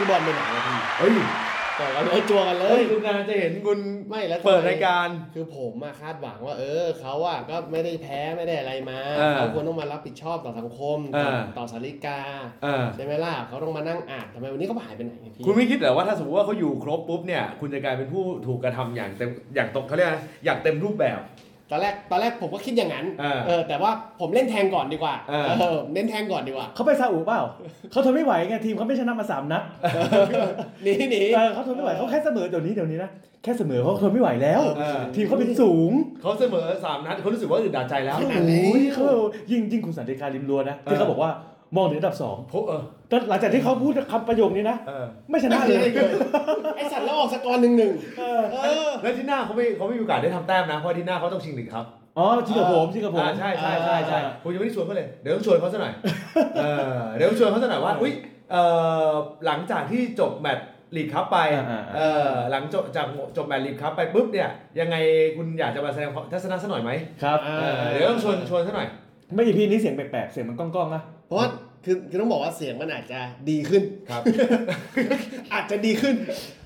พี่บอลไปไหนอะพี่เฮ้ยต่อยกันเลยจัวกันเลเฮ้ยยคุณการจะเห็นคุณไม่แล้วทำไมเปิดรายการ คือผมมาคาดหวังว่า เออเขาอะก็ไม่ได้แพ้ไม่ได้อะไรมาเออเขาควรต้องมารับผิดชอบต่อสังคมเอต่ออต่อสาริกาเออ ใช่ไหมล่ะเขาต้องมานั่งอ่านทำไมวันนี้เขาหายไปไหนพี่คุณไม่คิดเหรอว่าถ้าสมมติว่าเขาอยู่ครบปุ๊บเนี่ย คุณจะกลายเป็นผู้ถูกกระทำอย่างเต็มอย่างตรงเขาเรียกอะไรอย่างเต็มรูปแบบ ตอนแรกตอนแรกผมก็คิดอย่างนั้นเออเออแต่ว่าผมเล่นแทงก่อนดีกว่าเออ เออเน้นแทงก่อนดีกว่าเขาไปซาอุเปล่าเขาทนไม่ไหวไงทีมเขาไม่ชนะมาสามนัดหนีหนีเออเขาทนไม่ไหวเขาแค่เสมอเดี๋ยวนี้เดี๋ยวนี้นะแค่เสมอเขาทนไม่ไหวแล้ว เออ ทีมเขาเป็นสูงเขาเสมอสามนัดเขารู้สึกว่าอึดอัดใจแล้วขนาดโอ้ยนี้เขายิ่งยิ่งคุณสันติการริมรั้วนะที่เขาบอกว่า มองถึงอันดับสองเพราะเออแต่หลังจากที่เขาพูดคำประโยคนี้นะ เออไม่ชนะเลย ไอสัตว์แล้วออกสกอร์หนึ่งหนึ่งเออ เออ แล้วที่หน้าเขาไม่เขาไม่มีโอกาสได้ทำแต้มนะ เพราะที่หน้าเขาต้องชิงลีกครับอ๋อจริงกับผมจริงกับผมอ่าใช่ใช่ใช่ใช่อ่าผมยังไม่ได้ชวนเขาเลย เดี๋ยวต้องชวนเขาซะหน่อยเออเดี๋ยวต้องชวนเขาซะหน่อยว่าอุ้ยเอ่อหลังจากที่จบแมตช์ลีกครับไปอ่าอ่าอ่า เออหลังจบจากจบแมตช์ลีกครับไปปุ๊บเนี่ยยังไงคุณอยากจะมาแสดงความทัศนะซะหน่อยไหมครับอ่าเออเดี๋ยวต้องชวนชวนซะหน่อย ไม่อีพีนี้เสียงแปลกๆ เสียงมันก้องๆนะ เพราะว่าคือคือต้องบอกว่าเสียงมันอาจจะดีขึ้นครับ อาจจะดีขึ้น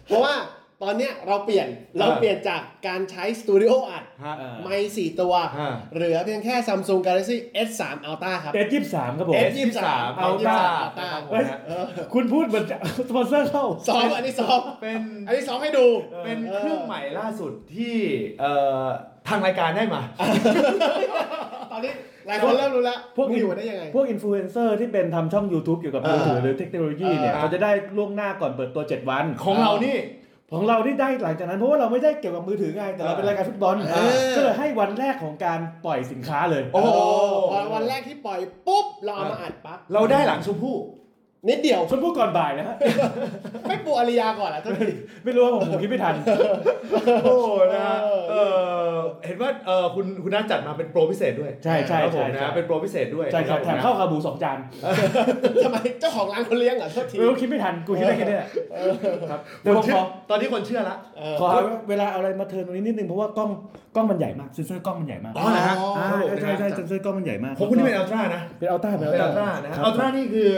เพราะว่าตอนเนี้ยเราเปลี่ยนเราเปลี่ยนจากการใช้สตูดิโออัดฮะอ่าไมค์สี่ตัวอ่าเหลือเพียงแค่ Samsung Galaxy S3 Ultra ครับ เอยี่สามครับผม S ยี่สิบสามเอา S ยี่สิบต้าสาม Ultra นะครับผมเฮ้ยนะเออคุณพูดเหมือนจะสปอนเซอร์เข้า ซ้อมอันนี้ซ้อมเป็นอันนี้ซ้อมให้ดู เป็นเครื่องใหม่ล่าสุดที่เอ่อทางรายการได้มา ตอนนี้หลายคนเริ่มรู้แล้วพวกมึงอยู่ได้ยังไง พวกอินฟลูเอนเซอร์ที่เป็นทำช่อง YouTube เกี่ยวกับมือถือหรือเทคโนโลยีเนี่ยอ่าเขาจะได้ล่วงหน้าก่อนเปิดตัว 7 วัน ของเรานี่ของเราที่ได้หลังจากนั้นเพราะว่าเราไม่ได้เกี่ยวกับมือถือไงแต่เราเป็นรายการฟุตบอลเออก็เลยให้วันแรกของการปล่อยสินค้าเลยโอ้โอ้พอวันแรกที่ปล่อยปุ๊บเราเอามาอัดปั๊บเราได้หลังชมพู่ นิดเดียวชมพู่ก่อนบ่ายนะฮะไม่ปูอาริยาก่อนอะทุกทีไม่รู้ว่าผมผมคิดไม่ทัน โอ้นะฮะเออเออเห็นว่าเออคุณคุณนัทจัดมาเป็นโปรพิเศษด้วยใช่ใช่ครับผมใช่นะใช่เป็นโปรพิเศษด้วยใช่ครับแถมข้าวขาหมูสองจานทำไมเจ้าของร้านเขาเลี้ยงอะโทษทีไม่รู้คิดไม่ทันกูคิดได้แค่เนี้ยครับเดี๋ยวคผนมเชื่ขออตอนนี้คนเชื่อละเออขอเวลาเอาอะไรมาเทิร์นตรงนี้นิดนึงเพราะว่ากล้องกล้องมันใหญ่มากเซนเซอร์กล้องมันใหญ่มากอ๋อเหรอฮะอ่าครับผมใช่ใช่นะเซนเซอร์กล้องมันใหญ่มากของคุณนี่เป็นอัลตร้านะเป็นอัลต้าเป็นอัลเป็นต้าอัลตร้านะฮะอัลตร้านี่คือ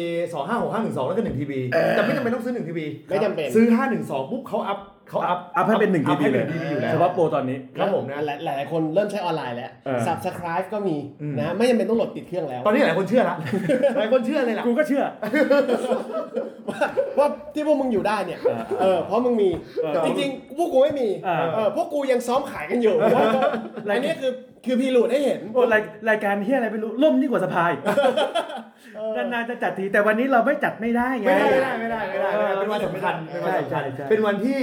เอ่อมันมี2 5 6 5 1 2แล้วก็1ทีบีแต่ไม่จำเป็นต้องซื้อ1ทีบีไม่จำเป็นซื้อ5 1 2ปุ๊บเขาอัพเขาอัพอัพให้เป็นหนึ่งทีอัพบีให้เลเป็นย1ทีบีอยู่แล้วเฉพาะโปรตอนนี้ครับผมนะหลายหลายๆคนเริ่มใช้ออนไลน์แล้วเออ subscribe ก็มีอืมนะไม่จำเป็นต้องโหลดติดเครื่องแล้ว ตอนนี้หลายคนเชื่อละหลายคนเชื่อเลยล่ะกูก็เชื่อว่าว่าที่พวกมึงอยู่ได้เนี่ยเออเออเพราะมึงมีเออจริงๆพวกกูไม่มีเออเออพวกกูยังซ้อมขายกันอยู่อันนี้คือ คือพี่หลุดให้เห็นโอ้รายรายการเฮียอะไรไม่รู้ล่มยิ่งกว่าสะพายนานๆจะจัดทีแต่วันนี้เราไม่จัดไม่ได้ไงไม่ได้ไม่ได้ไม่ได้ไม่ได้ไม่ได้เป็นวันสำคัญเป็นวันสำคัญใช่ใช่ใช่เป็นวันที่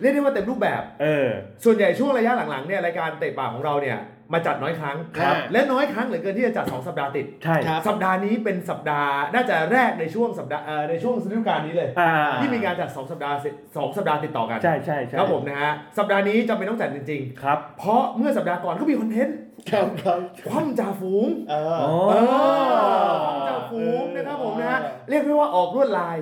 เรียกได้ว่าเต็มรูปแบบเออส่วนใหญ่ช่วงระยะหลังๆเนี่ยรายการเตะปากของเราเนี่ย มาจัดน้อยครั้งครับ และน้อยครั้งเหลือเกินที่จะจัด 2 สัปดาห์ติด ใช่ครับสัปดาห์นี้เป็นสัปดาห์น่าจะแรกในช่วงสัปดาห์เอ่อในช่วงฤดูกาลนี้เลยอ่าที่มีการจัด 2 สัปดาห์เสร็จสองสัปดาห์ติดต่อกันใช่ใช่ใช่ครับผมนะฮะ สัปดาห์นี้จำเป็นต้องจัดจริงครับๆเพราะเมื่อสัปดาห์ก่อนก็มีคอนเทนต์ครับครับคว่ำจ่าฝูงเอออ๋อเออคว่ำจ่าฝูงนะครับผมนะฮะเรียกได้ว่าออกลวดลาย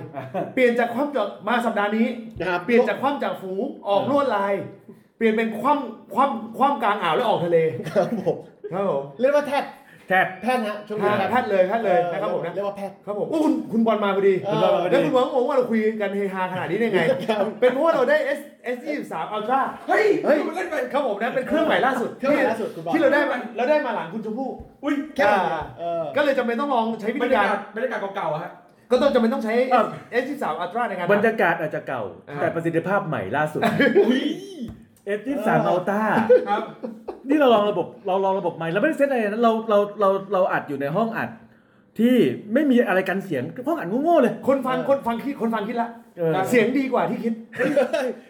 เปลี่ยนจากคว่ำจากมาสัปดาห์นี้นะครับเปลี่ยนจากคว่ำจากฝูงออกลวดลายเป ลี่ยนเป็นคว่ำคว่ำคว่ำกลางอ่าวแล้วออกทะเลครับผมครับผมเรียกว่าแพทย์แทบแพทย์ฮะช่วงแพนี้ทย์แพทย์เลยแพทย์เลยนะครับผมนะเรียกว่าแพทย์ครับผมโอ้คุณคุณบอลมาพอดีเออแล้วคุณบอลก็บอกว่าเราคุยกันเฮฮาขนาดนี้ได้ไง เป็นเพราะว่าเราได้ S S 2 3 Ultra เฮ้ยเฮ้ยมันเล่นไปครับผมนะเป็นเครื่องใหม่ล่าสุดเครื่องใหม่ล่าสุดคุณบอลที่เราได้มาเราได้มาหลังคุณชมพู่อุ้ยแค่นั้นอ่าเออก็เลยจำเป็นต้องลองใช้วิบรธีรยาการกาศบรรยากาศเก่าๆอะฮะก็ต้องจำเป็นต้องใช้อะ S 2 3 Ultra ในการบรรยากาศอาจจะเก่าอ่าแต่ประสิทธิภาพใหม่ล่าสุดอุ้ย เอฟที่สามอัลต้าครับ นี่เราลองระบบเราลองระบบใหม่เราไม่ได้เซตอะไรนะเราเราเราเราอัดอยู่ในห้องอัด ที่ไม่มีอะไรกันเสียงห้องอัดโง่ๆเลยคนฟังคนฟังคิดคนฟังคิดละเออเสียงดีกว่าที่คิด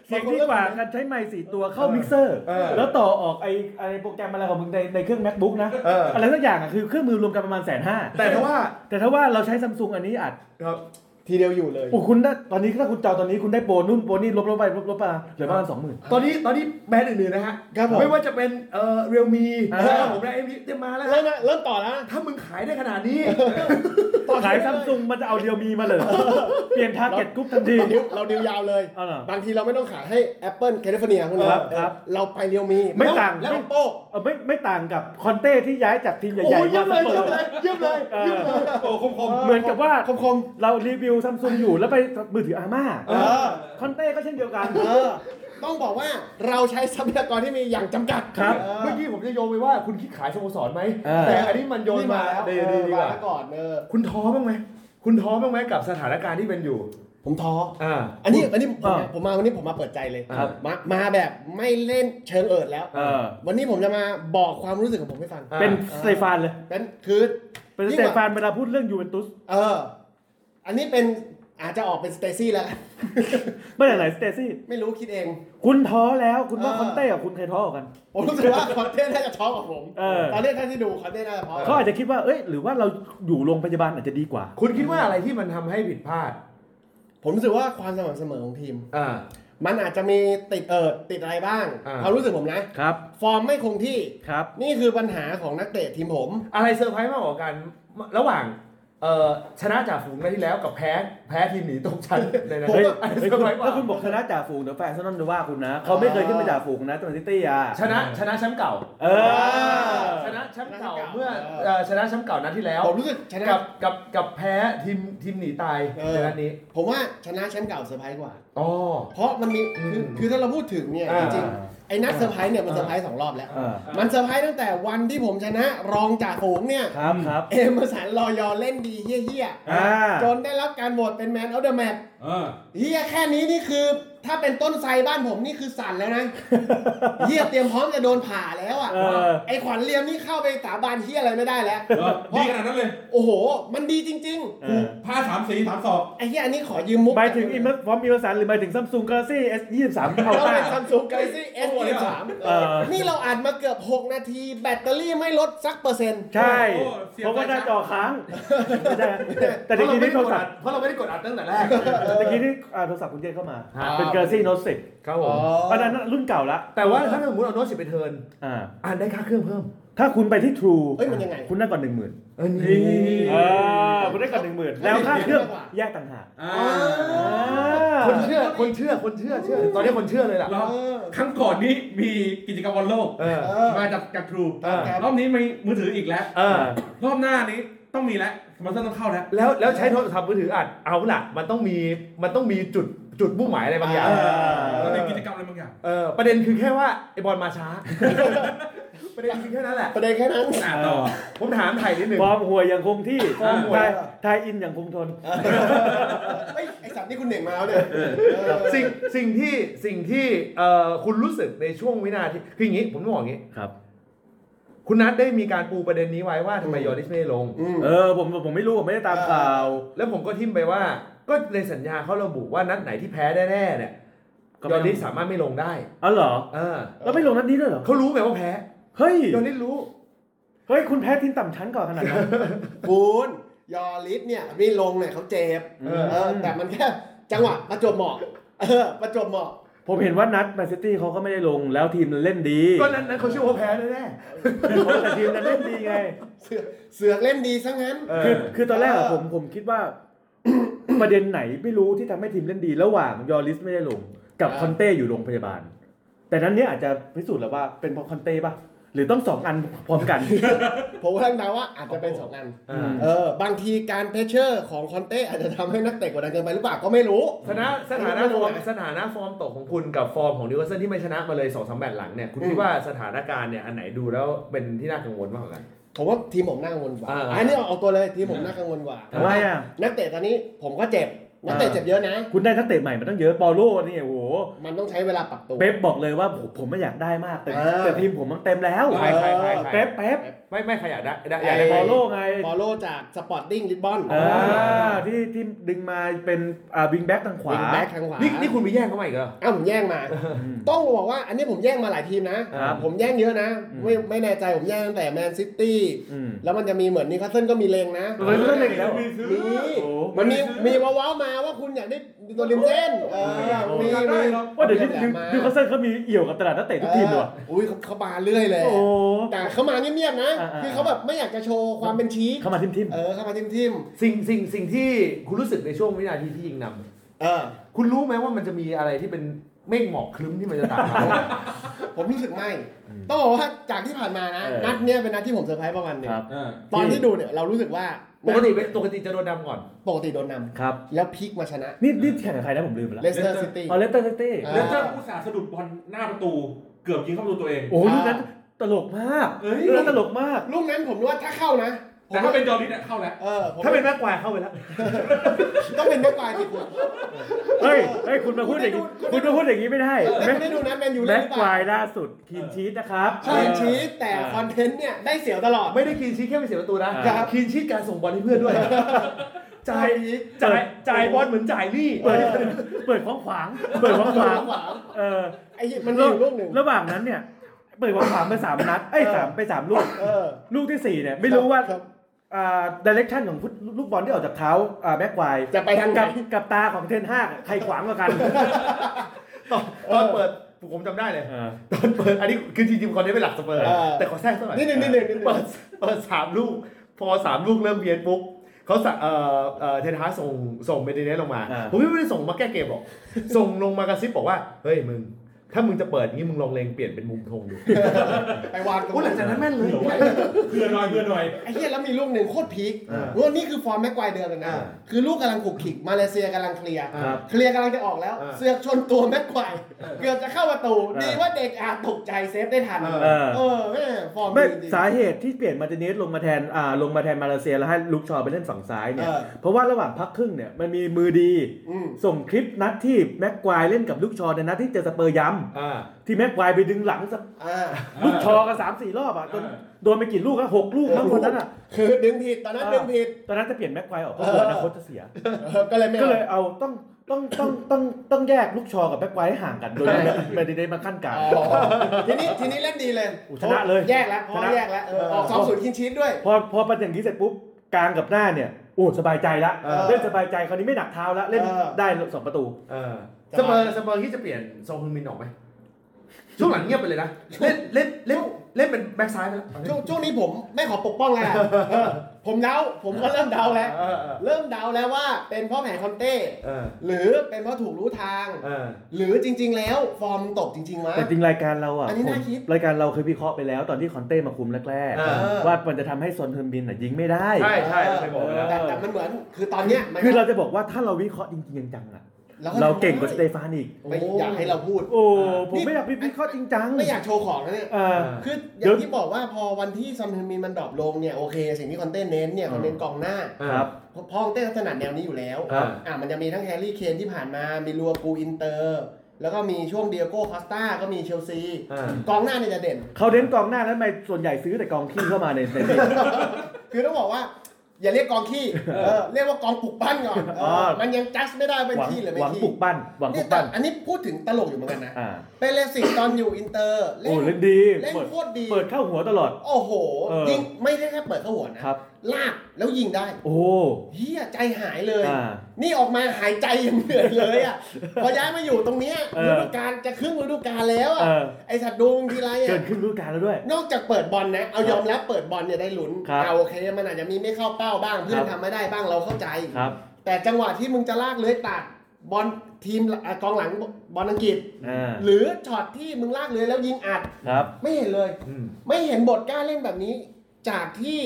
เสียงดีกว่าการใช้ไมค์สี่ตัวเข้ามิกเซอร์ เออ แล้วต่อออกไอไอโปรแกรมอะไรของมึงในในเครื่อง macbook นะ เออออะไรสักอย่างอะคือเครื่องมือรวมกันประมาณแสนห้าแต่ถ้าว่าแต่ถ้าว่าเราใช้ซัมซุงอันนี้อัด ครับ ทีเดียวอยู่เลย โอ้คุณได้ตอนนี้ถ้าคุณเจ้าตอนนี้คุณได้โปรนู่นโปรนี่ลบลบไปลบลบมาเหลือประมาณสองหมื่น ตอนนี้ตอนนี้แบรนด์อื่นๆนะฮะ ครับผมไม่ว่าจะเป็นเอ่อ realmeอ่า นะครับผมนะเอ็มดีเต็มมาแล้วเริ่ฮะมนะเริ่มต่อแล้วถ้ามึงขายได้ขนาดนี้ ต่อขายซัมซุงมันจะเอาเรียวมีมาเลยเปลี่ยนทาร์เก็ตกรุ๊ปทันที เราดิวเราดิวยาวเลย เอาเหรอบางทีเราไม่ต้องขายให้ Apple แคลิฟอร์เนียพวกนี้ครับครับเราไปเรียวมีไม่ต่าง แล้วโป้ เออไม่ไม่ต่างกับคอนเต้ที่ย้ายจากทีมใหโอ้ญ่ยๆเยี่ยมามสเลยเปอเยี่ยมร์เลยเยี่ยมเลยเออเยี่ยมเลย โอ้คมคมเหมือนกับว่าคมคม เรารีวิวซัมซุงอยู่แล้วไปมือถืออาม่าๆเออ คอนเต้ก็เช่นเดียวกัน เออ ต้องบอกว่าเราใช้ทรัพยากรที่มีอย่างจำกัดครับเออเมื่อกี้ผมจะโยงไปว่าคุณคิดขายสโมสรไหม เออ แต่อันนี้มันโยนมาแล้วดีเอดีอดีกว่ามาก่อนเออคุณท้อบ้างไหม คุณท้อบ้างไหมกับสถานการณ์ที่เป็นอยู่ ผมท้อ อ่า อันนี้อันนี้ผมอ่าผมมาวันนี้ผมมาเปิดใจเลยครับ มามาแบบไม่เล่นเชิงเอิดแล้ว เออวันนี้ผมจะมาบอกความรู้สึกของผมให้ฟังอ่าเป็นสเตฟานเลย เป็นคือเป็นยิ่สงเตกว่าฟานเวลาพูดเรื่องยูเวนตุส เออ อันนี้เป็นอาจจะออกเป็นสเตซี่แล้วไม่ไหนสเตซี่ ไม่รู้คิดเอง คุณท้อแล้วคุณว่าเออคอนเต้กับคุณใครท้อกว่ากัน ผมรู้สึกว่าคอนเทนต์น่าจะท้องกับผมเออตอนนี้ท่านที่ดูคอนเทนต์น่าจะท้องเขาอาจจะคิดว่าเอ้ยหรือว่าเราอยู่โรงพยาบาลอาจจะดีกว่า คุณคิดว่าอะไรที่มันทำให้ผิดพลาด ผมรู้สึกว่าความสม่ำเสมอของทีมอ่ามันอาจจะมีติดเอิดติดอะไรบ้างอ่าความรู้สึกผมนะครับ ฟอร์มไม่คงที่ครับ นี่คือปัญหาของนักเตะทีมผม อะไรเซอร์ไพรส์มากกว่ากัน ระหว่าง เอ่อชนะจ่าฝูงนัดที่แล้วกับแพ้แพ้ทีมหนีตกชั้นในนั้นเฮ้ยอันนี้เฮ้ยคุณเซอร์ไพรส์กว่าถ้าคุณบอกชนะจ่าฝูงเดี๋ยวแฟนซนนจะว่าคุณนะเขาไม่เคยขึ้นมาจ่าฝูงนะตัวซิตี้อะชนะชนะแชมป์เก่า เออชนะแชมป์เก่าชนะแชมป์เก่าเมื่อเอ่อชนะแชมป์เก่านัดที่แล้วผมรู้สึกชนะกับกับกับแพ้ทีมทีมหนีตายเออ ในนัดนี้ผมว่าชนะแชมป์เก่าเซอร์ไพรส์กว่า อ๋อ เพราะมันมีคืออืมคือถ้าเราพูดถึงเนี่ยอ่าจริงๆ ไอ้นัดเซอร์ไพรส์เนี่ยมันเซอร์ไพรส์สองรอบแล้ว เออมันเซอร์ไพรส์ตั้งแต่วันที่ผมชนะรองจ่าฝูงเนี่ย ครับครับ เอเมอร์สันรอยัลเล่นดีเฮี้ยอ่า ๆจนได้รับการโหวตเป็น man of the match เออเฮี้ยแค่นี้นี่คือ ถ้าเป็นต้นไทรบ้านผมนี่คือสั่นแล้วนะเฮี้ยเตรียมพร้อมจะโดนผ่าแล้วอะเออ ไอ้ขวัญเลียมนี่เข้าไปสาบานเฮี้ยอะไรไม่ได้แล้ว เออดีขนาดนั้นเลยโอ้โห มันดีจริงเออผ้าสามสีสามศอกๆไอ้เฮี้ยอันนี้ขอยืมมุกหมายถึงอิมพร้อมอิมสันหรือหมายถึงซัมซุงกาแล็กซี่ S 2 3เอาเราต้าเป็นซัมซุงกาแล็กซี่ S โอ้โห2เออ3นี่เราอ่านมาเกือบ 6 นาที แบตเตอรี่ไม่ลดสักเปอร์เซ็นต์ ใช่โอ้เสียบเพราะว่าไฟหน้าจอค้างไม่ใช่แต่เพตะราะเรากี้ไม่ที่ได้โทกรดศัอัพดท์เพราะเราไม่ได้กดอัดตั้งแต่แรกตะกี้ที่อ่าโทรศัพท์คุณเจนเข้ามา ครับ เป็นกาแล็กซี่โน้ตสิบครับผมอันนั้นรุ่นเก่าละแต่ว่าถ้าสมมติเอาโน้ตสิบไปเทิร์นอ่าอ่านได้ค่าเครื่องเพิ่มถ้าคุณไปที่ True เอ้ยมันยังไง คุณได้ก่อนหนึ่งหมื่นเออนี่เออคุณได้ก่อนหนึ่งหมื่นแล้วค่าเครื่องแยกต่างหากอ่าคนเชื่อคนเชื่อคนเชื่อเชื่อ ตอนนี้คนเชื่อเลยล่ะ เราครั้งก่อนนี้มีกิจกรรมบอลโลก เออเออมาจากจาก True เออ รอบนี้มีมือถืออีกแล้ว เออ รอบหน้านี้ ต้องมีแล้วสมาร์ทโฟนต้องเข้าแล้ว แล้วแล้วใช้โทรศัพท์มือถืออัดเอาล่ะ มันต้องมีมันต้องมีจุดจุดมุ่งหมายอะไรบางอย่างเออมันเป็นกิจกรรมอะไรบางอย่างเออประเด็นคือแค่ว่าไอ้บอลมาช้า ประเด็นคือแค่นั้นแหละประเด็นแค่นั้นอ่าต่อผมถามไถ่นิดหนึ่งฟอร์มห่วยยังคงที่ฟอร์มห่วยไทยไทยอินอย่างคงทนเฮ้ยไอสัตว์นี่คุณเหน่งมาแล้วเนี่ยเออสิ่งสิ่งที่สิ่งที่เอ่อคุณรู้สึกในช่วงวินาทีคืออย่างนี้ผมต้องบอกอย่างนี้ครับ คุณนัทได้มีการปูประเด็นนี้ไว้ว่าทำไมยอร์ดิสไม่ได้ลง อืม เออผมผมไม่รู้ผมไม่ได้ตามข่าว แล้วผมก็ทิ่มไปว่า ก็ในสัญญาเขาระบุว่านัดไหนที่แพ้แน่ๆเนี่ยก็ยไม่อร์ดิสสามารถไม่ลงได้ อ๋อเหรอเออแล้วไม่ลงนัดนี้ด้วยเหรอเขารู้ไงว่าแพ้เฮ้ยยอร์ดิสรู้ เฮ้ยคุณแพ้ทีมต่ำชั้นก่อนขนาดนั้น คุณยอริสเนี่ยนี่ลงเนี่ยเขาเจ็บเออ เออแต่มันแค่จังหวะประจวบเหมาะเออประจวบเหมาะ ผมเห็นว่านัดแมนซิตี้เขาก็ไม่ได้ลงแล้วทีมมันเล่นดีก็นั้นนั้นเขาเชื่อว่าแพ้แน่แต่ทีมมันเล่นดีไง เสือกเสือกเล่นดีซะงั้นๆเอคืออคือตอนแรกอะเออผมผมคิดว่า ประเด็นไหนไม่รู้ที่ทำให้ทีมเล่นดี ระหว่างยอริสไม่ได้ลง กับคอนเต้อยู่โรงพยาบาล แต่นั้นเนี้ยอาจจะพิสูจน์แล้วว่าเป็นเพราะคอนเต้ป่ะ หรือต้องสองอันพร้อมกัน ผมกำลังเดาว่าอาจจะเป็นสองอันอ่า เออบางทีการ pressure ของคอนเต้อาจจะทำให้นักเตะกดดันเกินไปหรือเปล่าก็ไม่รู้ สถานะสถานะไม่ฟรู้อร์มนะสถานะฟอร์มตกของคุณกับฟอร์มของนิวคาสเซิลที่ไม่ชนะมาเลยสองสามแมตช์หลังเนี่ยคุณคิดอืมว่าสถานการณ์เนี่ยอันไหนดูแล้วเป็นที่น่ากังวลมากกว่ากัน ผมว่าทีมผมน่ากังวลกว่าอ่า อันนี้เอาเอาตัวเลยทีมผมน่ากังวลกว่าทำไมอะนักเตะตอนนี้ผมก็เจ็บ นักเตะเจ็บเยอะนะ คุณได้นักเตะใหม่มาตั้งเยอะปอโลนี่โอ้โหมันต้องใช้เวลาปรับตัวเป๊ปบอกเลยว่าผมผมไม่อยากได้มากแต่เออแต่ทีมผมมันเต็มแล้วใครใครใครใครเป๊ปเป๊ปไม่ไม่ใครอยากได้ได้ออยายากกได้ปใครอโลไงฟอลโล่จากสปอร์ติ้งลิสบอนอ่าที่ที่ดึงมาเป็นอ่าวิงแบ็กทางขวาวิงแบ็กทางขวานี่นี่คุณไปแย่งเขามาอีกเหรออ้าวผมแย่งมาอืมต้องบอกว่าอันนี้ผมแย่งมาหลายทีมนะครับผมแย่งเยอะนะอืมไม่ไม่แน่ใจผมแย่งตั้งแต่แมนซิตี้อืมแล้วมันจะมีเหมือนนิวคาสเซิลก็มีเล็งนะเฮ้ยเรื่องอะไรอีกแล้วมีซื้อมีโอ้มันมีมีว้าวๆมาว่าคุณอยากได้ตัวริมเส้นเออมีอยากได้มีเหรอว่าเดี๋ยวนี้มีนิวแบบมานิวคาสเซิลเขามีเอี่ยวกับตลาดนักเตะทุกทีมเลยว่ะเอออุ้ยเขาเขาบานเรื่อยเลยโอ้แต่เขามาเงียบๆนะเออ่าอ่าคือเขาแบบไม่อยากจะโชว์ความเป็นชีคเข้ามาทิ่มทิ่มเออเข้ามาทิ่มทิ่มสิ่งสิ่งสิ่งที่คุณรู้สึกในช่วงวินาทีที่ยิงนำๆเออ คุณรู้ไหมว่ามันจะมีอะไรที่เป็นเมฆหมอกครึ้มที่มันจะตามมาผมรู้สึกไม่ ต้องบอกว่าจากที่ผ่านมานะเออนัดเนี้ยเป็นนัดที่ผมเซอร์ไพรส์ประมาณหนึ่งครับเออตอนที่ดูเนี่ยเรารู้สึกว่าปกติเป็นปกติจะโดนนำก่อน ปกติโดนนำครับแล้วพลิกมาชนะ นี่นี่แข่งกับใครนะผมลืมไปแล้วเลสเตอร์ซิตี้อ๋อเลสเตอร์ซิตี้อ่าแล้วเจ้าผู้สาห์สะดุดบอลหน้าประตูเกือบยิงเข้าประตูตัวเอง โอ้ลูกนั้น ตลกมากเอ้ยลูกนั้นตลกมาก ลูกนั้นผมรู้ว่าถ้าเข้านะผมแต่ถ้าเป็นจอร์ดิสเนี่ยเข้าแล้ว เออผมถ้าเป็นแม็กควายเข้าไปแล้ว ต้องเป็นแม็กควายสิคุณเฮ้ย เฮ้ย คุณมาพูดอย่างนี้ คุณมาพูดอย่างนี้ไม่ได้เออแม็กไม่ได้ดูนะแมนยูแม็เล่นกหรือคเปวาล่ายล่าสุดคีนชีสนะครับ ใช่ชีสแต่คอนเทนต์เนี่ยได้เสียวตลอด ไม่ได้คีนชีทแค่ไม่เสียประตูนะครับคีนชีทการส่งบอลให้เพื่อนด้วย จ่ายจ่ายจ่ายบอลเหมือนจ่ายหนี้เปิด เปิดขวางขวาง เปิดขวางขวางขวาง เออ ไอ้เหี้ยมันมีอยู่ลูกหนึ่ง ระหว่างนั้นเนี่ย เปิดขวางขวางไปสามนัดเอ้ยเออสามไปสามลูก เออลูกที่สี่เนี่ยไม่รู้ว่าครับอ่า direction ของฟุตลูกบอลที่ออกจากเท้าอ่าแม็กไกวร์จะไปทางไหน กับกับตาของเทนฮากใครขวางกว่ากัน ตอนตอนเปิดผมจำได้เลยเออตอนเปิดอันนี้คือจริงๆคนนี้เป็นหลักสเปอร์ เออ แต่ขอแทรกสักหน่อยนิดหนึ่งนิดหนึ่งนิดหนึ่งเปิดเปิดสามลูก พอสามลูกเริ่มเบียดปุ๊บเขาสั่งเอ่อเอ่อเทนฮาร์กส่งส่งมาร์ติเนซลงมา อ่า ผมไม่ได้ส่งมาแก้เกมหรอก ส่งลงมากระซิบบอกว่า เฮ้ยมึง ถ้ามึงจะเปิดอย่างนี้มึงลองเลงเปลี่ยนเป็นมุมธงดู ไปวางตรงโอ้หลังจากนั้นแม่นเลยเพื่อนหน่อยเพื่อนหน่อย ไอ้เหี้ยแล้วมีลูกหนึ่งโคตรพีคอ่าว่านี่คือฟอร์มแม็กควายเดิมเลยนะ อ่าคือลูกกำลังขลุกขลิกมาลาเซียกำลังเคลียร์ครับเคลียร์กำลังจะออกแล้ว อ่าเสือกชนตัวแม็กควายเกือบจะเข้าประตู อ่า ดีว่าเด็กอาจตกใจเซฟได้ทัน เออเออ เออแม่ฟอร์มไม่ดีจริงๆสาเหตุที่เปลี่ยนมาร์ติเนสลงมาแทนอ่าลงมาแทนมาลาเซียแล้วให้ลุคชอว์ไปเล่นฝั่งซ้ายเนี่ยเออ เพราะว่าระหว่างพักครึ่งเนี่ยมันมีมือดี อืมส่งคลิปนัดที่แม็กควายเล่นกับลูกชอในนัดที่เจอสเปอร์ย้อ่าำที่แม็กควายไปดึงหลังสอ่าลูกชอกันสามสี่รอบอะจนโดนไปกี่ลูกอะหกลูกทั้งคนนั้นอะคือดึงผิดตอนนั้นดึงผิดตอนนั้นจะเปลี่ยนแม็กควายออกเพราะกลัวอนาคตจะเสียเออก็เลยไม่ก็เอาเลยเอาต้องต้องต้องต้องต้องแยกลูกชอกับแบ็คไวท์ให้ห่างกันโดยไม่ได้ได้มาขั้นกลางอ๋อทีนี้ทีนี้เล่นดีเลยอู้ชนะเลยแยกแล้วเพราะชนะแยกแล้วเออออกสองศูนย์คินชีสด้วย พอพอเป็นอย่างนี้เสร็จปุ๊บกลางกับหน้าเนี่ยโอ้สบายใจละเออเล่นสบายใจคราวนี้ไม่หนักเท้าละเล่นเออได้สองประตูเออ สเปอร์สเปอร์ที่จะเปลี่ยนซนฮึงมินออกไหมช่วงหลังเงียบไปเลยนะเล่นเล่นเล่นเล่นเป็นแบ็กซ้ายไปแล้วช่วงช่วงนี้ผมไม่ขอปกป้องแล้วเออผมเดาผมก็เริ่มเดาแล้วเออเออเริ่มเดาแล้วว่าเป็นเพราะแผนคอนเต้เออหรือเป็นเพราะถูกรู้ทางเออหรือจริง ๆ แล้วฟอร์มตกจริงๆวะแต่จริงรายการเราอะอันนี้น่าผมคิดรายการเราเคยวิเคราะห์ไปแล้วตอนที่คอนเต้มาคุมแรกเออๆว่ามันจะทำให้ซอนเทอร์บินอะยิงไม่ได้ใช่ใช่เราเคยบอกไปแล้วแต่แต่มันเหมือนคือตอนเนี้ยมันคือเราจะบอกว่าถ้าเราวิเคราะห์จริงๆจังๆอะก็ เราเก่งกว่าสเตฟานอีกไม่อยากให้เราพูด โอ้ผมไม่อยากวิเคราะห์จริงจังไม่อยากโชว์ของนะเนี่ยเออคืออย่างที่บอกว่าพอวันที่ซนฮึงมินมัน drop ลงเนี่ยโอเค สิ่งที่คอนเต้เน้นเนี่ยเขาเน้นกองหน้าครับเพราะเพราะคอนเต้ถนัดแนวนี้อยู่แล้วครับอะมันจะมีทั้งแฮร์รี่เคนที่ผ่านมามีลูกากูอินเตอร์แล้วก็มีช่วงเดียโก้คอสตาก็มีเชลซีอ่ากองหน้าเนี่ยจะเด่น เขาเน้นกองหน้าแล้วทำไมส่วนใหญ่ซื้อแต่กองขี้เข้ามาในในทีมคือต้องบอกว่า อย่าเรียกกองขี้เออเรียกว่ากองปลุกปั้นก่อนเอออมันยังจัดไม่ได้เป็นหวังขี้หรือไม่หวังขี้ปลุกปั้นหวังปเนี่ลุยกแต่ปั้นอันนี้พูดถึงตลกอยู่เหมือนกันนะอ่าเป็นเลสิกตอนอยู่อินเตอร์เล่โอ้นเล่นดีเล่นเปิดโคตรดี เปิดเข้าหัวตลอด โอ้โหเออ ยิงไม่ได้แค่เปิดเข้าหัวนะครับ ลากแล้วยิงได้ โอ้เฮียใจหายเลย อ่า นี่ออกมาหายใจยังเหนื่อยเลยอะ พอย้ายมาอยู่ตรงเนี้ยเออ ฤดูกาลจะครึ่งฤดูกาลแล้วอะเออไอสัตว์ดูมึงทีไรเกิอะนครึ่งฤดูกาลแล้วด้วย นอกจากเปิดบอลนะ เอายอมรับเปิดบอลเนี่ยได้ลุ้นครับเอาโอเคมันอาจจะมีไม่เข้าเป้าบ้างเพื่อนครับ ทำไม่ได้บ้างเราเข้าใจ ครับแต่จังหวะที่มึงจะลากเลื้อยตัดบอลทีมอะกองหลังบอลอังกฤษ อ่าหรือช็อตที่มึงลากเลื้อยแล้วยิงอัด ครับไม่เห็นเลย อืม ไม่เห็นบทกล้าเล่นแบบนี้ จากที่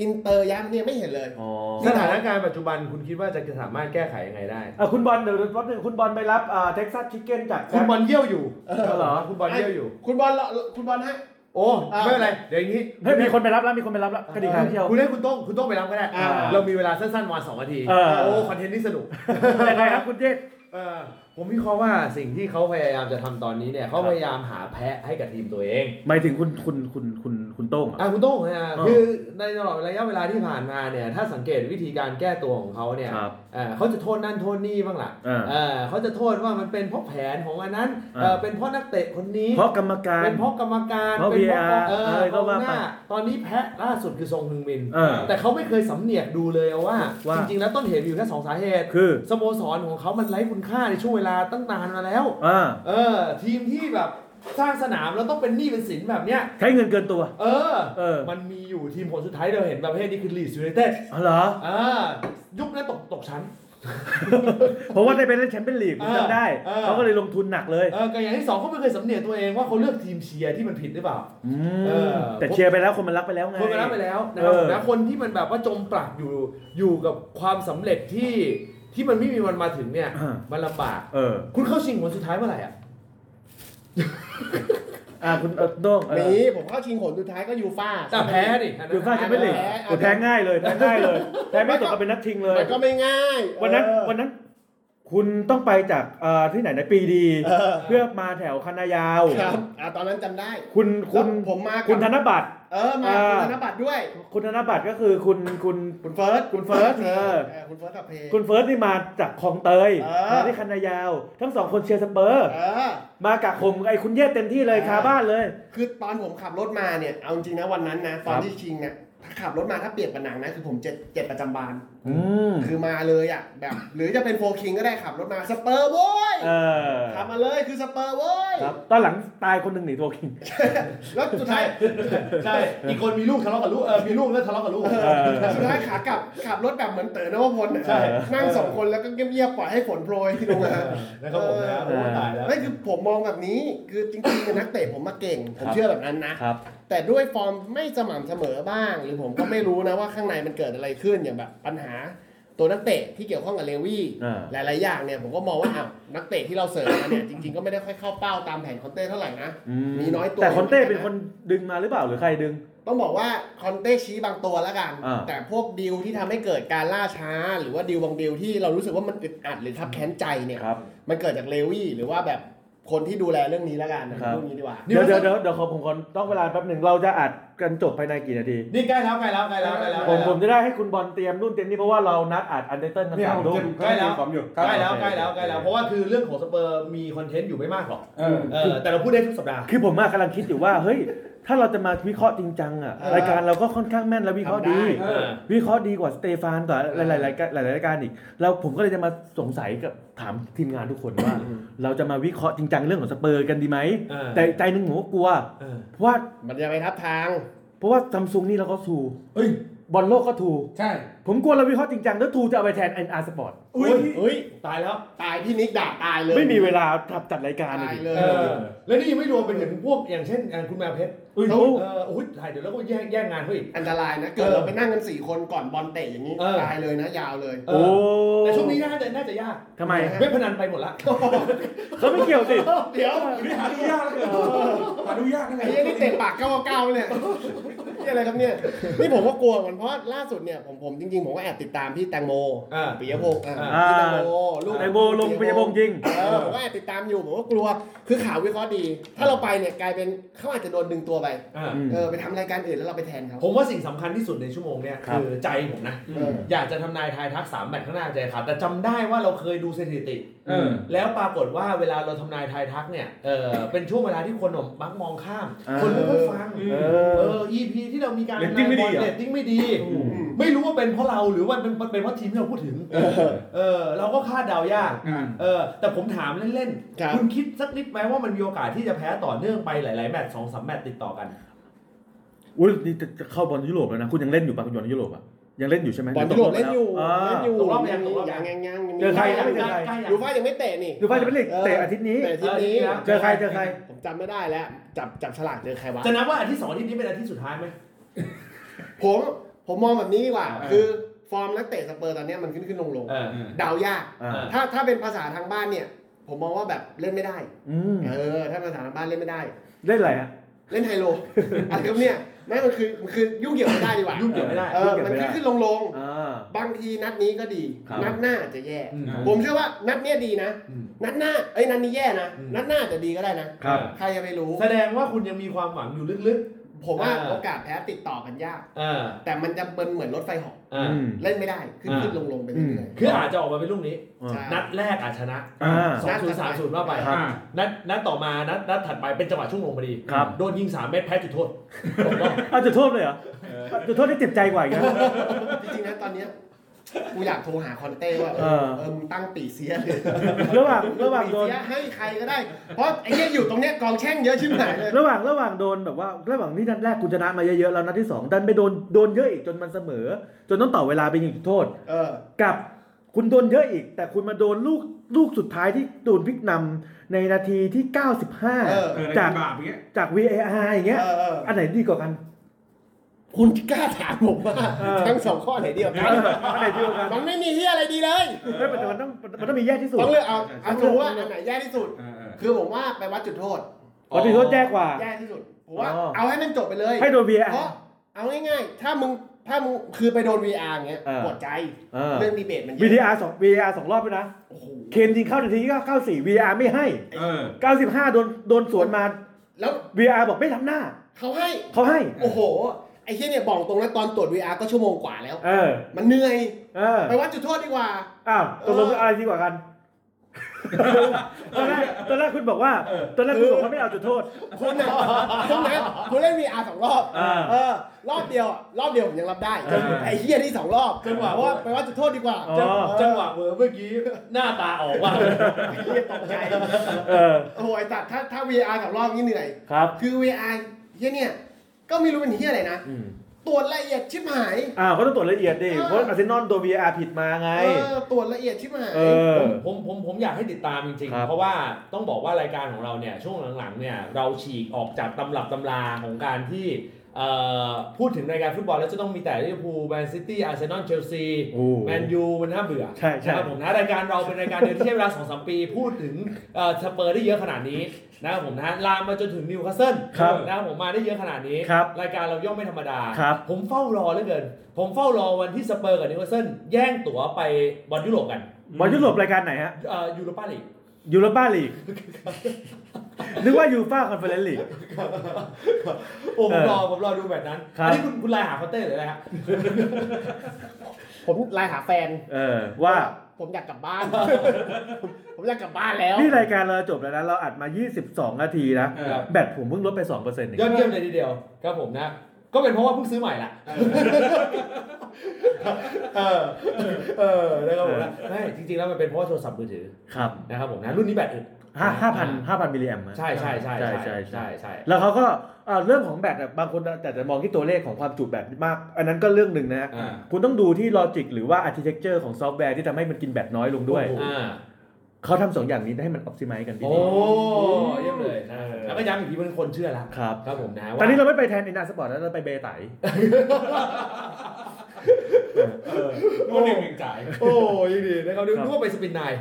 อินเตอร์ย้ำเนี่ยไม่เห็นเลย อ๋อสถานการณ์ปัจจุบันคุณคิดว่าจะสามารถแก้ไขยังไงได้ อะคุณบอลเดี๋ยวรอบหนึ่งคุณบอลไปรับอ่าเท็กซัสชิคเก้นจากคุณบอลเยี่ยวอยู่เออเหรอคุณบอลเยี่ยวอยู่ คุณบอลเราคุณบอลฮะโอ้อ่าไม่เป็นไรเดี๋ยวอย่างนี้เฮ้ยมีคนไปรับแล้วมีคนไปรับแล้วกระดิ่งหางเที่ยวคุณให้คุณต้องคุณต้องไปรับก็ได้อ่าเรามีเวลาสั้นๆวันสองนาทีเออโอ้คอนเทนต์นี่สนุกยังไงครับคุณเจษเออ ผมวิเคราะห์ว่าสิ่งที่เขาพยายามจะทำตอนนี้เนี่ยเขาพยายามหาแพะให้กับทีมตัวเองหมายถึงคุณคุณคุณคุณคุณโต้งเหรออะ คุณโต้งนะอ๋อคือในตลอดระยะเวลาที่ผ่านมาเนี่ยถ้าสังเกตวิธีการแก้ตัวของเขาเนี่ยครับ เอ่อเขาจะโทษนั่นโทษนี่บ้างล่ะอ่าเออเขาจะโทษว่ามันเป็นเพราะแผนของอันนั้นอ่าเออเป็นเพราะนักเตะคนนี้ เพราะกรรมการ เป็นเพราะกรรมการเพราะเป็นเพราะ VAR เอออะไรก็กองว่าหไปน้าตอนนี้แพะล่าสุดคือทรงฮึงมิน เออ แต่เขาไม่เคยสำเนียกดูเลยว่า ว่า จริงๆ แล้วต้นเหตุมีอยู่แค่สองสาเหตุ คือ สโมสรของเขามันไร้คุณค่าในช่วงเวลาตั้งนานมาแล้ว อ่าเออ ทีมที่แบบสร้างสนามแล้วต้องเป็นหนี้เป็นสินแบบเนี้ย ใช้เงินเกินตัว เออ เออ มันมีอยู่ทีมผลสุดท้ายเราเห็นประเภทนี้คือลีดส์ยูไนเต็ดอ๋อเหรอ อ่ายุคนั้นตกตกชั้นเพราะว่าได้ไปเล่นแชมเปี้ยนลีกผมเออจำได้ เออ เขาก็เลยลงทุนหนักเลยเออก็อย่างที่สองเขาไม่เคยสำเหนียกตัวเองว่าเขาเลือกทีมเชียร์ที่มันผิดหรือเปล่าอืเอมอแต่เชียร์ไปแล้วคนมันรักไปแล้วไง คนไปรับไปแล้วนะครับเออนะคนที่มันแบบว่าจมปลักอยู่อยู่กับความสำเร็จที่ ที่มันไม่มีวันมาถึงเนี่ย อ่า มันลำบาก เออคุณเข้าชิงผลสุดท้ายเมื่อไหร่อะ อ่าคุณเออโต้งเออนี้ผมเข้าชิงผลสุดท้ายก็ยูฟ่า แต่แพ้ดิอันนั้น ยูฟ่าแชมเปี้ยนลีกแพ้ โอ้แพ้ง่ายเลยแพ้ง่ายเลยแพ้ไม่ตกก็เป็นนัดชิงเลย มันก็ไม่ง่ายวันนั้นเออวันนั้น คุณต้องไปจากเอ่อที่ไหนนะปีดี เออ เพื่อมาแถวคณะยาว ครับอ่าตอนนั้นจำได้คุณคุณแล้วผมมากับคุณธนบัตร เออมาอ่า คุณธนบัตรด้วย คุณธนบัตรก็คือคุณคุณ คุณเฟิร์สคุณเฟิร์สเออคุณเฟิร์สกับเพย์คุณเฟิร์สนี่มาจากคลองเตยเออ มาที่คณะยาว ทั้งสองคนเชียร์สเปอร์ เออ มากับผมไอ้คุณเย่เต็มที่เลยเออ คาบ้านเลย คือตอนผมขับรถมาเนี่ยเอาจริงนะวันนั้นนะตอนครับที่ชิงเนี่ยถ้าขับรถมาถ้าเปลี่ยนเป็นหนังนะคือผมเจ็ดเจ็ดประจัญบานอืม คือมาเลยอะแบบหรือจะเป็น4Kings ก็ได้ขับรถมาสเปอร์โว้ยเออขับมาเลยคือสเปอร์โว้ยครับตอนหลังตายคนหนึ่งหนีตัวคิงแล้วสุดท้ายใช่อีกคนมีลูกทะเลาะกับลูกเออมีลูกแล้วทะเลาะกับลูกเออสุดท้ายขากลับขับรถแบบเหมือนเต๋อนวพลน่ะใช่นั่งสองคนแล้วก็เงียบๆปล่อยให้ฝนโปรยลงมานะครับผมนะโอ้ตายแล้วไม่คือผมมองแบบนี้คือจริงๆเนี่ยนักเตะผมมาเก่งผมครับเชื่อแบบนั้นนะครับแต่ด้วยฟอร์มไม่สม่ำเสมอบ้าง หรือผมก็ไม่รู้นะว่าข้างในมันเกิดอะไรขึ้นอย่างแบบปัญหาตัวนักเตะที่เกี่ยวข้องกับเลวี่อ่าหลาย ๆ อย่างเนี่ยผมก็มองว่าอ้าวนักเตะที่เราเสริมมาเนี่ยจริง ๆ ก็ไม่ได้ค่อยเข้าเป้าตามแผนคอนเต้เท่าไหร่นะอืมีน้อยตัวแต่คอนเต้เป็นคนดึงมาหรือเปล่าหรือใครดึง ต้องบอกว่าคอนเต้ชี้บางตัวแล้วกันอ่าแต่พวกดีลที่ทำให้เกิดการล่าช้า หรือว่าดีลบางดีลที่เรารู้สึกว่ามันอึดอัดหรือทับแค้นใจเนี่ยครับมันเกิดจากเลวี่หรือว่าแบบ คนที่ดูแลเรื่องนี้แล้วกันครับเรื่องนี้ดีกว่าเดี๋ยวเดี๋ยวเดี๋ยวเดี๋ยวขอผมก่อนต้องเวลาแป๊บหนึ่งเราจะอัดกันจบภายในกี่นาทีนี่ใกล้แล้วใกล้แล้วใกล้แล้วใกล้แล้วผมผมจะได้ให้คุณบอลเตรียมนู่นเตรียมนี่เพราะว่าเรานัดอัดอันเดอร์เทนกันเนี่ยสามผมทุ่เต็มมใกล้แล้วผมอยู่ใกล้แล้วโอเคใกล้แล้วใกล้แล้วเพราะว่าคือเรื่องของสเปอร์มี content อยู่ไม่มากหรอกเออเออแต่เราพูดได้ทุกสัปดาห์คือผมอะกำลังคิดอยู่ว่าเฮ้ย ถ้าเราจะมาวิเคราะห์จริงจังอะเออรายการเราก็ค่อนข้างแม่นและวิเคราะห์ดีทำได้เออวิเคราะห์ดีกว่าสเตฟานกว่าหลายๆรายการหลายๆรายการอีกเราผมก็เลยจะมาสงสัยกับถามทีมงานทุกคนว่า เราจะมาวิเคราะห์จริงจังเรื่องของสเปอร์กันดีไหมเออแต่ใจหนึ่งผมก็กลัวเออเพราะว่ามันจะไปทับทาง เพราะว่าซัมซุงนี่เราก็ทูเฮ้ย บอลโลกก็ทูใช่ ผมกลัวเราวิเคราะห์จริงจังแล้วทูจะเอาไปแทน NR Sport อุ้ยเฮ้ยตายแล้ว ตายพี่นิกด่าตายเลยไม่มีเวลาทับจัดรายการเลยตายดิเลยเออแล้วนี่ยังไม่รวมไปถึงพวกอย่างเช่นงานคุณแมวเพชรเอ้ยเขาโอ้เออโอ้ยถ่ายเดี๋ยวแล้วก็แย่งแย่งงานเขาอีก อันตรายนะ เกิดเราไปนั่งกันสี่คนก่อนบอลเตะอย่างนี้ เออ ตายเลยนะยาวเลย เอโอ้อแต่ช่วงนี้น่าจะน่าจะยากทำไมฮะเว็บพนันไปหมดละ เขาไม่เกี่ยวสิเดี๋ยวนี่หาดูยากเลยหาดูยากนั่นแหไอ้ละเหี้ยนี่เตะปากเก้าเก้าเนี่ย นี่อะไรครับเนี่ย นี่ผมก็กลัวมันเพราะล่าสุดเนี่ยผมผมจริงๆผมก็แอบติดตามพี่แตงโมอ่าปิยพงศ์อะอ่า พี่แตงโมลูก แตงโมลงไปยบงจริง เออผมก็แอบติดตามอยู่ผมก็กลัวคือข่าววิเคราะห์ดี ถ้าเราไปเนี่ยกลายเป็นเขาอาจจะโดนดึงตัวไปอ่าอืม เออไปทำรายการอื่นแล้วเราไปแทนเขาผมว่าสิ่งสำคัญที่สุดในชั่วโมงเนี้ยครับ คือใจผมนะ เออ อยากจะทำนายทายทักสามแมตช์ข้างหน้าใจขาดแต่จำได้ว่าเราเคยดูสถิติเออ แล้วปรากฏว่าเวลาเราทำนายทายทักเนี่ยเออเป็นช่วงเวลาที่คนมักมองข้ามอ่าคนไม่ค่อยฟังเอเอออ EP ที่เรามีการเรตติ้งไม่ดีเหรอเรตติ้งไม่ดีอืมไม่รู้ว่าเป็นเพราะเราหรือว่าเป็นเป็นเพราะทีมที่เราพูดถึง เออเออเราก็คาดเดายากอ่าเออแต่ผมถามเล่นครับๆคุณคิดสักนิดไหมว่ามันมีโอกาสที่จะแพ้ต่อเนื่องไปหลายๆแมตช์สองสามแมตช์ติดต่อกันอุ้ยนี่จะจะเข้าบอลยุโรปแล้วนะ คุณยังเล่นอยู่ปะคุณบอลยุโรปอะ ยังเล่นอยู่ใช่ไหมบอลยุโรปเล่นอยู่อ่าเล่นอยู่ตกรอบยังตกรอบยัยังงยังยังยังเจอใครยังเจอใครใกล้ๆยูฟ่ายังไม่เตะนี่ยูฟ่าจะเป็นลีกเตะอาทิตย์นี้เตะอาทิตย์นี้เออเจอใครเจอใครผมจำไม่ได้แล้วจับจับฉลากเจอใครวะจะนับว่าอาทิตย์สองอาทิตย์นี้เป็นอาทิตย์สุดท้ายไหมผมผมมองแบบนี้ดีกว่าเออคือฟอร์มนักเตะสเปอร์ตอนเนี้ยมันขึ้นขึ้นลงลงเออเดายากอ่าถ้าถ้าเป็นภาษาทางบ้านเนี่ย ผมมองว่าแบบเล่นไม่ได้อืมเออถ้าภาษาทางบ้านเล่นไม่ได้ เล่นอะไรอะเล่นไฮโลอะไรครับเนี่ย ไม่มันคือมันคือยุ่งเกี่ยวไม่ได้ดีกว่ายุ่งเกี่ยวไม่ได้เออมันขึ้นขึ้นลงลงอ่าบางทีนัดนี้ก็ดีครับนัดหน้าอาจจะแย่อืมผมเชื่อว่านัดเนี้ยดีนะอืมนัดหน้าเอ้ยนัดนี้แย่นะอืมนัดหน้าอาจจะดีก็ได้นะครับใครจะไปรู้ แสดงว่าคุณยังมีความหวังอยู่ลึก ผมว่าอ่าโอกาสแพ้ติดต่อกันยากๆเออแต่มันจะเป็นเหมือนรถไฟเหาะอ่าอืมเล่นไม่ได้ขึ้นอ่าขึ้นลงลงไปเรื่อยคืออาจจะออกมาเป็นลูกนี้อ่าใช่นัดแรกอาจชนะอ่าสองศูนย์สามศูนย์ว่าไปครับนัดนัดต่อมานัดนัดถัดไปเป็นจังหวะช่วงลงพอดีครับโดนยิงสามเมตรแพ้จุดโทษเอาจุดโทษเลยเหรอจุดโทษที่เจ็บใจกว่าอีกนะจริงๆนะตอนเนี้ย กูอยากโทรหาคอนเต้ว่าเอเอออเออมึงตั้งปีเสียเลยระหว่างระหว่างปีโดนเสียให้ใครก็ได้ เพราะไอ้เนี่ยอยู่ตรงเนี้ยกองแช่งเยอะชิบหายเลยระหว่างระหว่างโดนแบบว่า ระหว่างที่นัดแรกคุณชนะมาเยอะๆแล้วนัดที่สองดันไปโดนโดนเยอะอีกจนมันเสมอ จนต้องต่อเวลาไปยิงจุดโทษเออกับคุณโดนเยอะอีก แต่คุณมาโดนลูกลูกสุดท้ายที่โดนพลิกนำในนาทีที่เออเออใน95 จากบาปอย่างเงี้ยจาก VAR อย่างเงี้ยเออเอออันไหนดีกว่ากัน คุณกล้าถามผมว่าเออทั้งสองข้อไหนเดียวกันอันไหนดีกว่ากันมันไม่มีที่อะไรดีเลยไม่แต่มันต้องมันต้องมีแย่ที่สุดต้องเลือกเอาเอาสมมติว่าอันไหนแย่ที่สุดเออเออคือผมว่าไปวัดจุดโทษวัดจุดโทษแย่กว่าแย่ที่สุดผมว่าอ๋อเอาให้มันจบไปเลยให้โดน VAR เพราะเอาง่ายๆ ถ้ามึงถ้ามึงคือไปโดน VR อย่างเงี้ยเออปวดใจเออเรื่องดีเบตมันเยอะ VAR สอง VAR สองรอบด้วยนะโอ้โหเคนยิงเข้านาทีที่94 VAR ไม่ให้เออ95โดนโดนสวนมาแล้ว VAR บอกไม่ทำหน้าเขาให้เขาให้ โอ้โห ไอ้เชี่ยเนี่ยบอกตรงนั้นตอนตรวจ VR ก็ชั่วโมงกว่าแล้ว เออ มันเหนื่อยเออไปวัดจุดโทษดีกว่า อ้าวตกลงเออออะไรดีกว่ากัน ตอนแรกตอนแรกคุณบอกว่า ตอนแรกคุณบอกว่าไม่เอาจุดโทษ คุณน่ะคุณนะคุณเล่น VR สองรอบอ่าเออ รอบเดียวอะรอบเดียวผมยังรับได้อ่า ไอ้เฮียที่สองรอบจังหวะ เพราะว่าไปวัดจุดโทษดีกว่า อ๋อ จังจังหวะเวอร์เมื่อกี้หน้าตาออกว่า ไอ้เฮียตกใจ เออ โอ้ยแต่ถ้าถ้า VR สองรอบนี่เหนื่อย ครับ คือ VR เฮียเนี่ย ก็ไม่รู้เป็นเฮียอะไรนะ อืมตรวจละเอียดชิบหายอ้าวก็ต้องตรวจละเอียดดิเออ เพราะอาร์เซนอลโดน VAR ผิดมาไง เออตรวจละเอียดชิบหาย เออ ผมผมผมอยากให้ติดตามจริง ครัๆบเพราะว่าต้องบอกว่ารายการของเราเนี่ยช่วงหลังๆเนี่ยเราฉีกออกจากตำรับตำราของการที่เอ่อ พูดถึงรายการฟุตบอลแล้วจะต้องมีแต่ลิเวอร์พูลแมนซิตี้อาร์เซนอลเชลซีโอ้แมนยูมันน่าเบื่อใช่ใช่นะครับผมนะรายการเราเป็นรายการเดียวที่ใช้เวลา2 3ปี พูดถึงเอ่อสเปอร์ได้เยอะขนาดนี้นะครับผมนะลามมาจนถึงนิวคาสเซิลครับนะครับผมมาได้เยอะขนาดนี้ครับรายการเราย่อมไม่ธรรมดาครับผมเฝ้ารอเหลือเกิน ผมเฝ้ารอวันที่สเปอร์กับนิวคาสเซิลแย่งตั๋วไปบอลยุโรปกันบอลยุโรปรายการไหนฮะเอ่อยูโรปาลีก ยูโรปาลีกนึกว่ายูฟ่าคอนเฟอเรนซ์ลีกโอ้ผมเออรอผมรอดูแบบนั้นครับอันนี้คุณคุณไลน์หาคอนเต้หรืออะไรฮะผมไลน์หาแฟน เออว่าผมอยากกลับบ้าน ผมอยากกลับบ้านแล้ว นี่รายการเราจบแล้วนะ เราอัดมา 22 นาทีนะเออแบตผมเพิ่งลดไป2%เองยอดเยี่ยมเลยทีเดียว ครับผมนะ ก็เป็นเพราะว่าเพิ่งซื้อใหม่ละเออเออนะครับผมนะไม่จริงๆแล้วมันเป็นเพราะว่าโทรศัพท์มือถือครับนะครับผมนะรุ่นนี้แบตอึดห้าห้าพันห้าพันมิลลิแอมใช่ใช่ใช่ใช่ใช่ใช่ใช่แล้วเขาก็เรื่องของแบตอะบางคนแต่จะมองที่ตัวเลขของความจุแบตมาก อันนั้นก็เรื่องหนึ่งนะคุณต้องดูที่ logic หรือว่า architecture ของซอฟต์แวร์ที่ทำให้มันกินแบตน้อยลงด้วย เขาทำสองอย่างนี้ให้มัน optimize กันที่โอ้ดีเยี่ยมเลยนะแล้วก็ย้ำอีกทีเป็นคนเชื่อละครับครับผมนะตอนนี้เราไม่ไปแทนอารีน่าสปอร์ตแล้วเราไปแบไต๋เออรู้หนึ่งหนึ่งจ่าย โอ้ยังดีนะครับนึกว่าไปสปินไนน์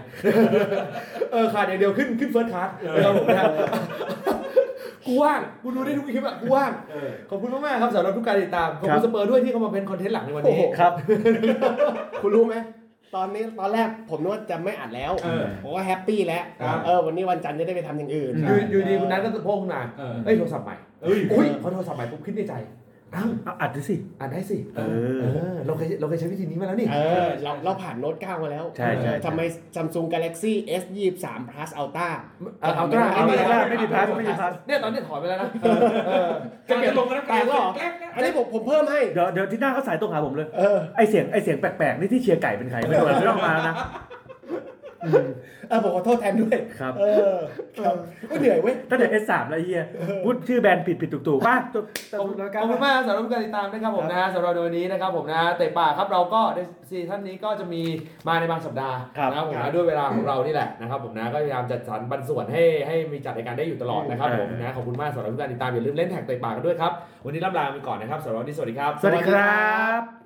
เออขาดอย่างเดียวขึ้นขึ้น first class นะครับผมนะกูว่างกูดูได้ทุกคลิปอะกูว่างเออขอบคุณมากๆครับสำหรับทุกการติดตามขอบคุณครับสเปอร์ด้วยที่เข้ามาเป็น content หลักในวันโอ้นี้โหครับ คุณรู้ไหม ตอนนี้ตอนแรกผมนึกว่าจะไม่อัดแล้วเออผมว่าแฮปปี้แล้วครับเออวันนี้วันจันทร์จะได้ไปทำอย่างอื่น อยู่อยู่ดีคุณนัทก็โพกขึ้นมาเออเอ้ยโทรศัพท์ใหม่เอ้ยอุ้ยพอโทรศัพท์ใหม่ปุ๊บคิดในใจ อ้าวเอาอัดดิสิอ่านได้สิเออ เออเราเคยเราเคยใช้วิธีนี้มาแล้วนี่ เออเราเราผ่านโน้ต9มาแล้วใช่ใช่เออทำไม Samsung Galaxy S 2 3 Plus Ultra เอาเอาตราเอาเอาไม่ตราได้ไม่มีพาสไม่มีพาสเนี่ยตอนนี้ถอยไปแล้วนะจะเก็บลงกันแปลกแล้วเหรออันนี้ผมผมเพิ่มให้ เดี๋ยวเดี๋ยวที่หน้าเขาสายตรงหาผมเลย เออ ไอเสียงไอเสียงแปลกๆนี่ที่เชียร์ไก่เป็นใครไม่รู้ไม่ต้องมาแล้วนะอืม เออผมขอโทษแทนด้วยครับ เออครับก็เหนื่อยเว้ยตั้งแต่ S3 แล้วไอ้เฮียพูดชื่อแบรนด์ผิดผิดถูกถูกๆป่ะจบจขอบบคุณรายการขอบคุณมากสำหรับการติดตามนะครับผมนะฮะสำหรับวันนี้นะครับผมนะฮะเตะป่ากครับเราก็ในซีซั่นนี้ก็จะมีมาในบางสัปดาห์ครับนะครับผมนะด้วยเวลาของเรานี่แหละนะครับผมนะก็พยายามจัดสรรปันส่วนให้ให้มีจัดรายการได้อยู่ตลอดนะครับผมนะขอบคุณมากสำหรับการติดตามอย่าลืมเล่นแท็กเตะป่ากกันด้วยครับวันนี้ล่ำลาไปก่อนนะครับสำหรับวันนี้สวัสดีครับ สวัสดีครับ